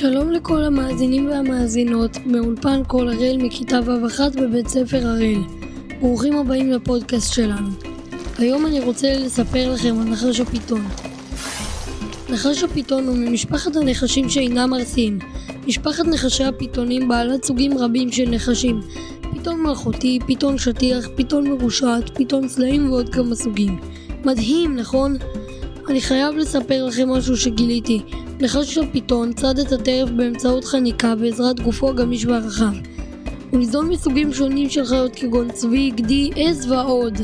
שלום לכל המאזינים והמאזינות מאולפן קול הראל מכיתה ו'1 בבית ספר הראל. ברוכים הבאים לפודקאסט שלנו. היום אני רוצה לספר לכם על נחש הפיתון. נחש הפיתון הוא ממשפחת הנחשים שאינם ארסיים. משפחת נחשי הפיתונים בעלת סוגים רבים של נחשים. פיתון מלכותי, פיתון שטיח, פיתון מרושעת, פיתון סלעים ועוד כמה סוגים. מדהים, נכון? אני חייב לספר לכם משהו שגיליתי. נחש הפיתון צד את הטרף באמצעות חניקה בעזרת גופו הגמיש והרחב. הוא ניזון מסוגים שונים של חיות כגון צבי, גדי, עז ועוד.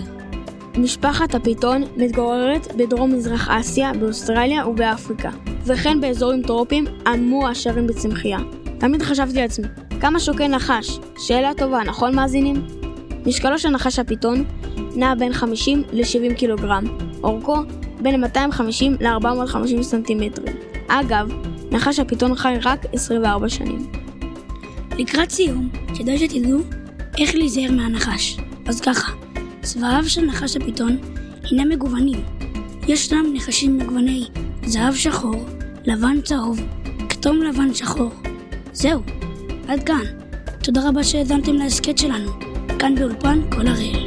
משפחת הפיתון מתגוררת בדרום מזרח אסיה, באוסטרליה ובאפריקה, וכן באזורים טרופיים המועשרים בצמחייה. תמיד חשבתי לעצמי, כמה שוקל נחש? שאלה טובה, נכון מאזינים? משקלו של נחש הפיתון נע בין 50 ל-70 קילוגרם, אורכו בין 250 ל-450 סנטימטרים. אגב, נחש הפיתון חי רק 24 שנים. לקראת סיום, כדאי שתדעו איך להיזהר מהנחש. אז ככה, צבעיו של נחש הפיתון הינם מגוונים. ישנם נחשים מגווני זהב שחור, לבן צהוב, כתום לבן שחור. זהו, עד כאן. תודה רבה שהאזנתם להסכת שלנו, כאן באולפן כל הראל.